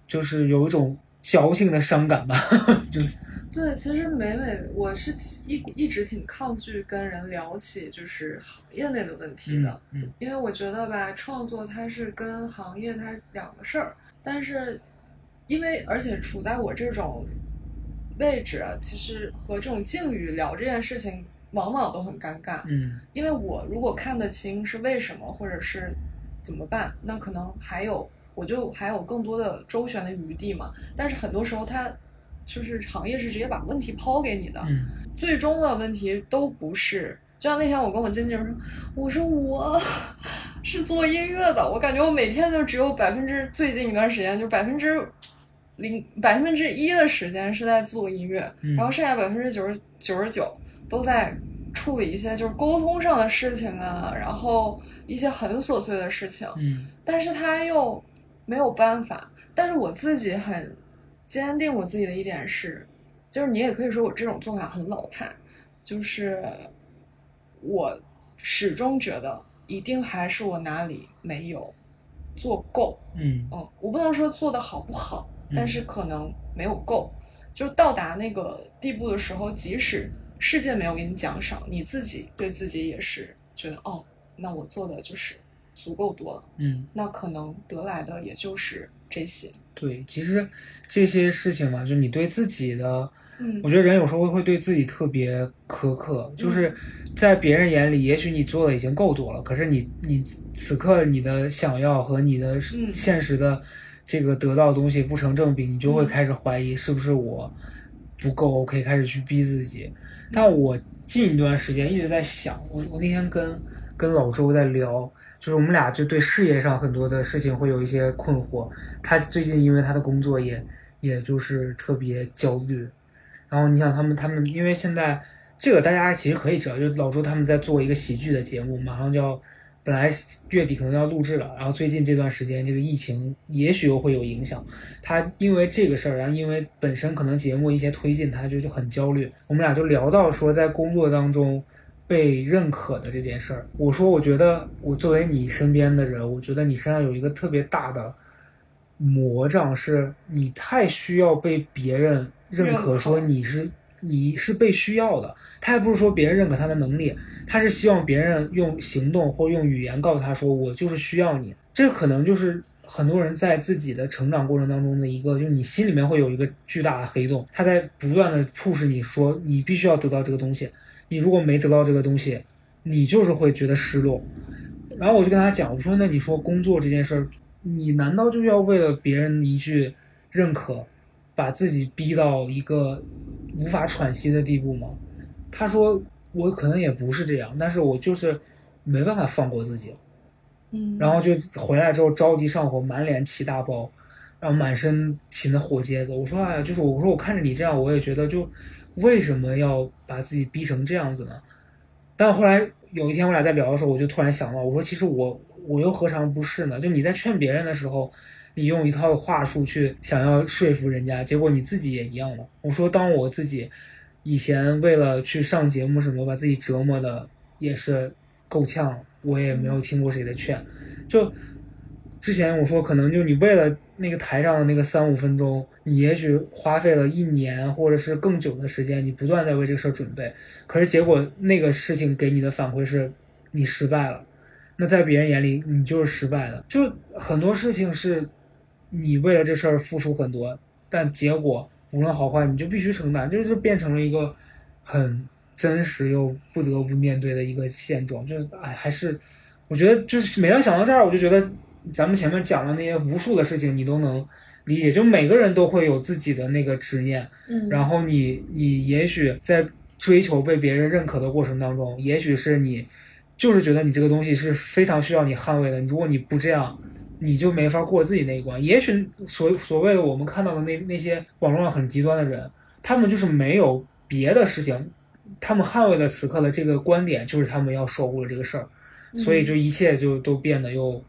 就是有一种矫情的伤感吧。就对，其实每每我是一一直挺抗拒跟人聊起就是行业内的问题的，嗯，因为我觉得吧，创作它是跟行业它两个事儿，但是因为而且处在我这种。位置其实和这种境遇聊这件事情，往往都很尴尬。嗯，因为我如果看得清是为什么，或者是怎么办，那可能还有我就还有更多的周旋的余地嘛。但是很多时候，他就是行业是直接把问题抛给你的，最终的问题都不是。就像那天我跟我经纪人说，我说我是做音乐的，我感觉我每天就只有百分之最近一段时间就百分之。零百分之一的时间是在做音乐，然后剩下百分之九十九十九都在处理一些就是沟通上的事情啊，然后一些很琐碎的事情。嗯，但是他又没有办法。但是我自己很坚定我自己的一点是，就是你也可以说我这种做法很老派，就是我始终觉得一定还是我哪里没有做够。嗯嗯，我不能说做的好不好。但是可能没有够，就到达那个地步的时候，即使世界没有给你奖赏，你自己对自己也是觉得哦，那我做的就是足够多了，嗯，那可能得来的也就是这些。对，其实这些事情嘛，就你对自己的，嗯，我觉得人有时候会对自己特别苛刻，就是在别人眼里，也许你做的已经够多了，可是你你此刻你的想要和你的现实的。这个得到的东西不成正比，你就会开始怀疑是不是我不够 OK，开始去逼自己。但我近一段时间一直在想，我我那天跟跟老周在聊，就是我们俩就对事业上很多的事情会有一些困惑。他最近因为他的工作也也就是特别焦虑。然后你想他们他们因为现在这个大家其实可以知道，就老周他们在做一个喜剧的节目，马上就要。本来月底可能要录制了，然后最近这段时间这个疫情也许又会有影响。他因为这个事儿，然后因为本身可能节目一些推进，他就就很焦虑。我们俩就聊到说，在工作当中被认可的这件事儿。我说，我觉得我作为你身边的人，我觉得你身上有一个特别大的魔障，是你太需要被别人认可，说你是。你是被需要的，他还不是说别人认可他的能力，他是希望别人用行动或用语言告诉他说我就是需要你。这可能就是很多人在自己的成长过程当中的一个，就是你心里面会有一个巨大的黑洞，他在不断的促使你说你必须要得到这个东西，你如果没得到这个东西，你就是会觉得失落。然后我就跟他讲，我说那你说工作这件事儿，你难道就要为了别人一句认可，把自己逼到一个？无法喘息的地步吗？他说：“我可能也不是这样，但是我就是没办法放过自己。”嗯，然后就回来之后着急上火，满脸起大包。然后满身起那火疖子。我说哎呀，就是我说我看着你这样，我也觉得就为什么要把自己逼成这样子呢？但后来有一天我俩在聊的时候，我就突然想到，我说其实我我又何尝不是呢？就你在劝别人的时候，你用一套话术去想要说服人家，结果你自己也一样的。我说当我自己以前为了去上节目什么，把自己折磨的也是够呛，我也没有听过谁的劝。就之前我说，可能就你为了那个台上的那个三五分钟，你也许花费了一年或者是更久的时间，你不断在为这个事儿准备，可是结果那个事情给你的反馈是你失败了。那在别人眼里，你就是失败的。就很多事情是你为了这事儿付出很多，但结果无论好坏，你就必须承担，就是变成了一个很真实又不得不面对的一个现状。就是哎，还是我觉得，就是每当想到这儿，我就觉得咱们前面讲的那些无数的事情，你都能理解。就每个人都会有自己的那个执念，嗯，然后你你也许在追求被别人认可的过程当中，也许是你就是觉得你这个东西是非常需要你捍卫的。如果你不这样，你就没法过自己那一关。也许所所谓的我们看到的那那些网络上很极端的人，他们就是没有别的事情，他们捍卫了此刻的这个观点就是他们要守护的这个事儿，所以就一切就都变得又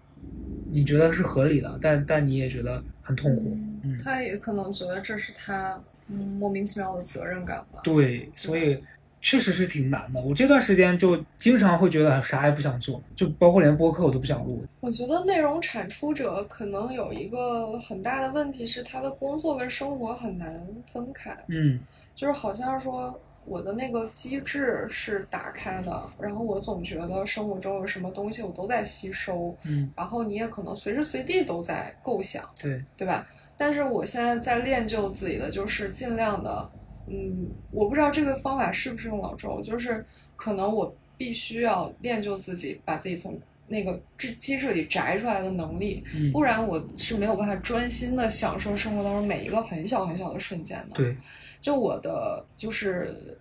你觉得是合理的，但但你也觉得很痛苦。嗯，他也可能觉得这是他嗯莫名其妙的责任感吧。对，所以确实是挺难的。我这段时间就经常会觉得啥也不想做，就包括连播客我都不想录。我觉得内容产出者可能有一个很大的问题是，他的工作跟生活很难分开，嗯就是好像说我的那个机制是打开的，然后我总觉得生活中有什么东西我都在吸收，嗯，然后你也可能随时随地都在构想，对，对吧？但是我现在在练就自己的，就是尽量的，嗯，我不知道这个方法适不适用老周，就是可能我必须要练就自己，把自己从那个机机制里摘出来的能力，嗯不然我是没有办法专心的享受生活当中每一个很小很小的瞬间的。对，就我的就是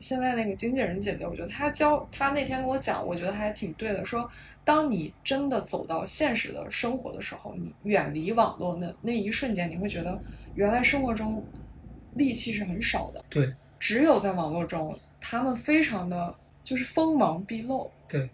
现在那个经纪人姐姐，我觉得她教她那天跟我讲，我觉得还挺对的。说，当你真的走到现实的生活的时候，你远离网络那那一瞬间，你会觉得原来生活中戾气是很少的，对，只有在网络中，他们非常的就是锋芒毕露。对。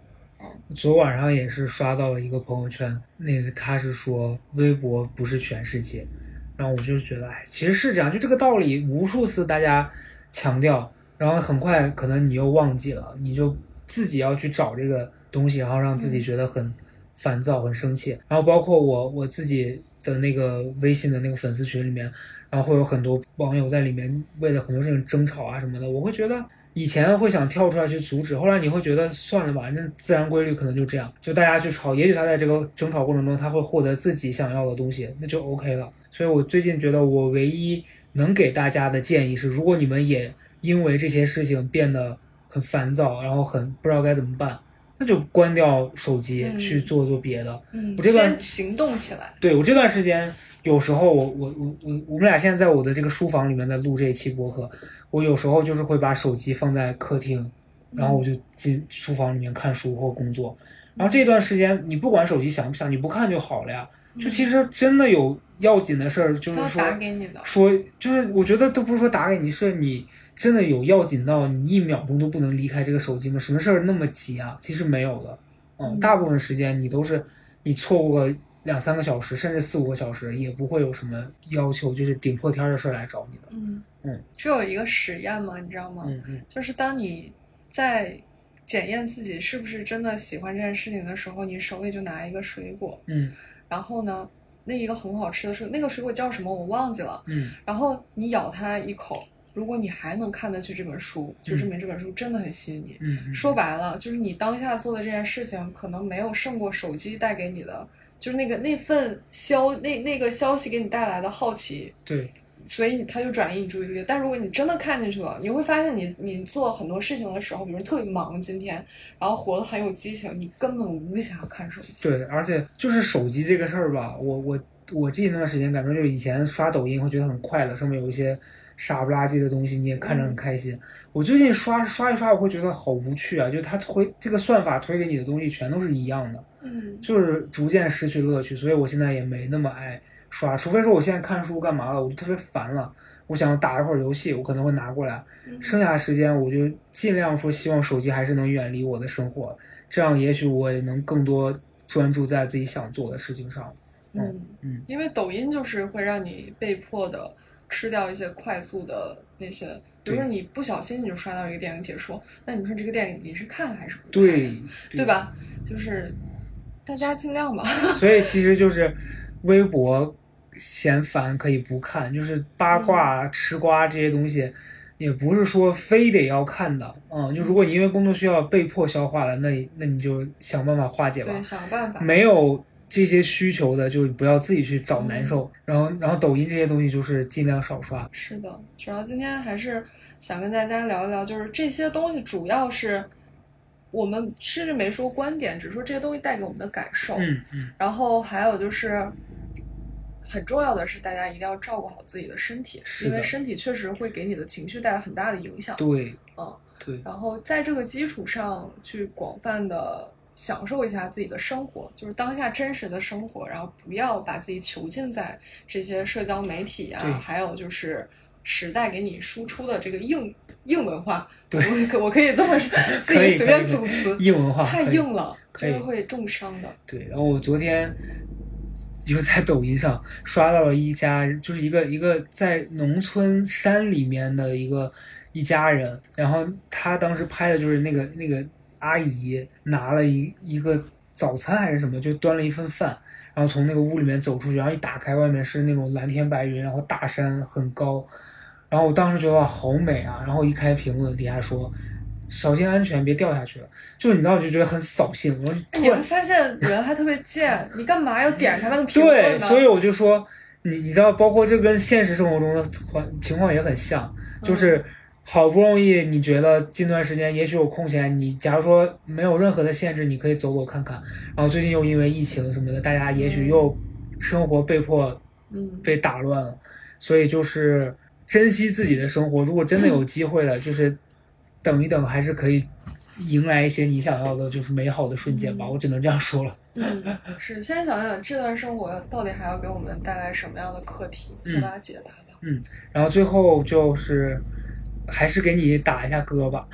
昨晚上也是刷到了一个朋友圈，那个他是说微博不是全世界，然后我就觉得，哎，其实是这样，就这个道理，无数次大家强调，然后很快可能你又忘记了，你就自己要去找这个东西，然后让自己觉得很烦躁、很生气。然后包括我我自己的那个微信的那个粉丝群里面，然后会有很多网友在里面为了很多事情争吵啊什么的，我会觉得。以前会想跳出来去阻止，后来你会觉得算了吧，那自然规律可能就这样，就大家去吵，也许他在这个争吵过程中他会获得自己想要的东西，那就 OK 了。所以我最近觉得我唯一能给大家的建议是，如果你们也因为这些事情变得很烦躁，然后很不知道该怎么办，那就关掉手机，嗯去做做别的。嗯我这个先行动起来。对我这段时间，有时候我我我我我们俩现在在我的这个书房里面在录这一期播客，我有时候就是会把手机放在客厅，然后我就进书房里面看书或工作。然后这段时间，你不管手机响不响，你不看就好了呀。就其实真的有要紧的事儿，就是说打给你的，说，就是我觉得都不是说打给你，是你真的有要紧到你一秒钟都不能离开这个手机吗？什么事儿那么急啊？其实没有的，嗯，嗯。大部分时间你都是你错过个两三个小时，甚至四五个小时，也不会有什么要求，就是顶破天儿的事儿来找你的。嗯。嗯，这有一个实验嘛，你知道吗？嗯嗯。就是当你在检验自己是不是真的喜欢这件事情的时候，你手里就拿一个水果，嗯。然后呢，那一个很好吃的水，那个水果叫什么我忘记了，嗯。然后你咬它一口，如果你还能看得去这本书，就嗯证明这本书真的很吸引你。嗯嗯，说白了，就是你当下做的这件事情，可能没有胜过手机带给你的，就是那个那份消那那个消息给你带来的好奇，对，所以他就转移你注意力。但如果你真的看进去了，你会发现你你做很多事情的时候，比如特别忙今天，然后活得很有激情，你根本无暇看手机。对，而且就是手机这个事儿吧，我我我记得那段时间，感觉就是以前刷抖音会觉得很快乐，上面有一些傻不拉几的东西，你也看着很开心。我最近刷刷一刷，我会觉得好无趣啊，就是它推这个算法推给你的东西全都是一样的，嗯就是逐渐失去乐趣，所以我现在也没那么爱刷，除非说我现在看书干嘛了，我就特别烦了，我想打一会儿游戏，我可能会拿过来。嗯剩下的时间我就尽量说，希望手机还是能远离我的生活，这样也许我也能更多专注在自己想做的事情上。嗯嗯，因为抖音就是会让你被迫的吃掉一些快速的那些，比如说你不小心你就刷到一个电影解说，那你说这个电影你是看还是不看？对，对？吧？就是大家尽量吧。所以其实就是微博嫌烦可以不看，就是八卦、吃瓜这些东西。也不是说非得要看的，嗯，就如果你因为工作需要被迫消化了，那那你就想办法化解吧。对，想办法。没有这些需求的，就是不要自己去找难受。然后，然后抖音这些东西就是尽量少刷。是的，主要今天还是想跟大家聊一聊，就是这些东西主要是我们甚至没说观点，只说这些东西带给我们的感受。嗯嗯，然后还有就是，很重要的是，大家一定要照顾好自己的身体，因为身体确实会给你的情绪带来很大的影响。对，嗯，对，然后在这个基础上去广泛的享受一下自己的生活，就是当下真实的生活，然后不要把自己囚禁在这些社交媒体对啊，还有就是时代给你输出的这个硬硬文化。对我可我可以这么说，自己随便组词，硬文化太硬了，可以这个会重伤的。对，然后我昨天就在抖音上刷到了一家，就是一个一个在农村山里面的一个一家人，然后他当时拍的就是那个那个阿姨拿了一一个早餐还是什么，就端了一份饭，然后从那个屋里面走出去，然后一打开，外面是那种蓝天白云，然后大山很高，然后我当时觉得哇好美啊，然后一开评论底下说。小心安全，别掉下去了。就是你知道，我就觉得很扫兴。我突然你会发现人还特别贱，你干嘛要点开那个评论对，所以我就说，你你知道，包括这跟现实生活中的环情况也很像，就是好不容易你觉得近段时间也许有空闲，你假如说没有任何的限制，你可以走走看看。然后最近又因为疫情什么的，大家也许又生活被迫嗯，被打乱了，所以就是珍惜自己的生活。如果真的有机会了，就是等一等，还是可以迎来一些你想要的，就是美好的瞬间吧。我只能这样说了。嗯，是。先想想这段生活到底还要给我们带来什么样的课题，先把它解答吧。然后最后就是还是给你打一下歌吧，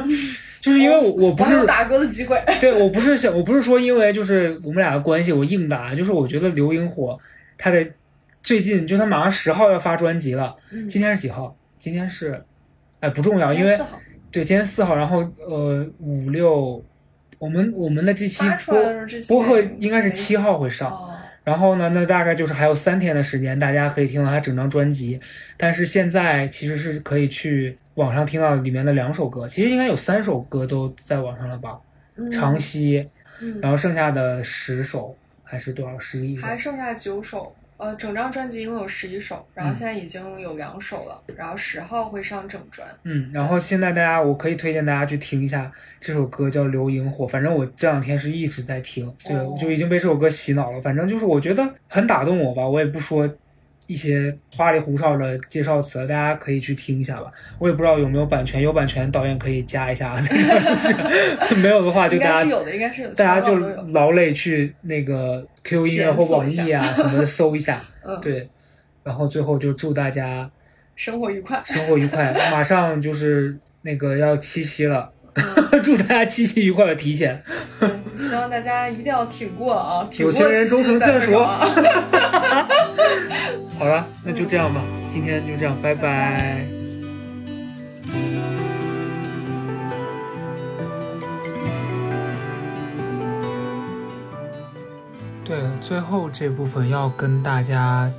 就是因为我我不是我打歌的机会。对我不是想我不是说因为就是我们俩的关系我硬打，就是我觉得刘萤火他的最近就他马上十号要发专辑了，嗯，今天是几号？今天是哎不重要，因为对今天四号，然后呃五六我们我们的这期播播客应该是七号会上。哦，然后呢，那大概就是还有三天的时间，大家可以听到他整张专辑。但是现在其实是可以去网上听到里面的两首歌，其实应该有三首歌都在网上了吧？嗯长溪，嗯，然后剩下的十首还是多少？十一首？还剩下九首。呃，整张专辑一共有十一首，然后嗯现在已经有两首了，然后十号会上整专。嗯，然后现在大家，我可以推荐大家去听一下这首歌，叫《流萤火》。反正我这两天是一直在听，对，哦就已经被这首歌洗脑了。反正就是我觉得很打动我吧，我也不说一些花里胡哨的介绍词，大家可以去听一下吧。我也不知道有没有版权，有版权导演可以加一下，就 是没有的话就大家该是有的，应该是有，大家就劳累去那个 QQ 音乐或网易啊什么的搜一下，嗯，，对。然后最后就祝大家生活愉快。生活愉快，马上就是那个要七夕了，嗯 祝大家七夕愉快的提前。对，希望大家一定要挺过啊，挺有过情人终成眷属啊。好了，那就这样吧，今天就这样，拜拜对，最后这部分要跟大家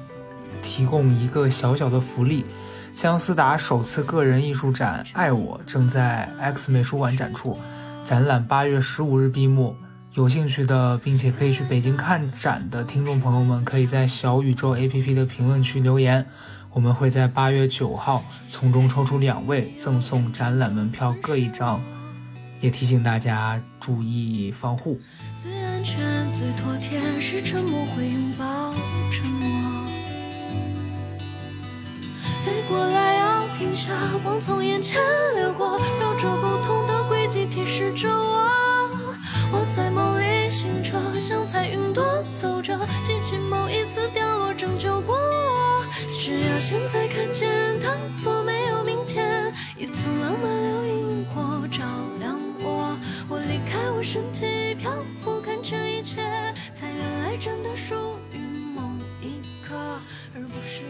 提供一个小小的福利，姜思达首次个人艺术展《爱我》正在 X 美术馆展出，展览八月十五日闭幕。有兴趣的，并且可以去北京看展的听众朋友们，可以在小宇宙 APP 的评论区留言，我们会在八月九号从中抽出两位，赠送展览门票各一张。也提醒大家注意防护。最安全、最妥帖是沉默，会拥抱沉默。飞过来要停下，光从眼前流过，绕着不同的轨迹提示着我。我在梦里醒着，像彩云朵走着，记起某一次掉落拯救过我。只要现在看见，当作没有明天，一簇浪漫流萤火照亮我。我离开我身体漂浮，看这一切，才原来真的属于某一刻，而不是。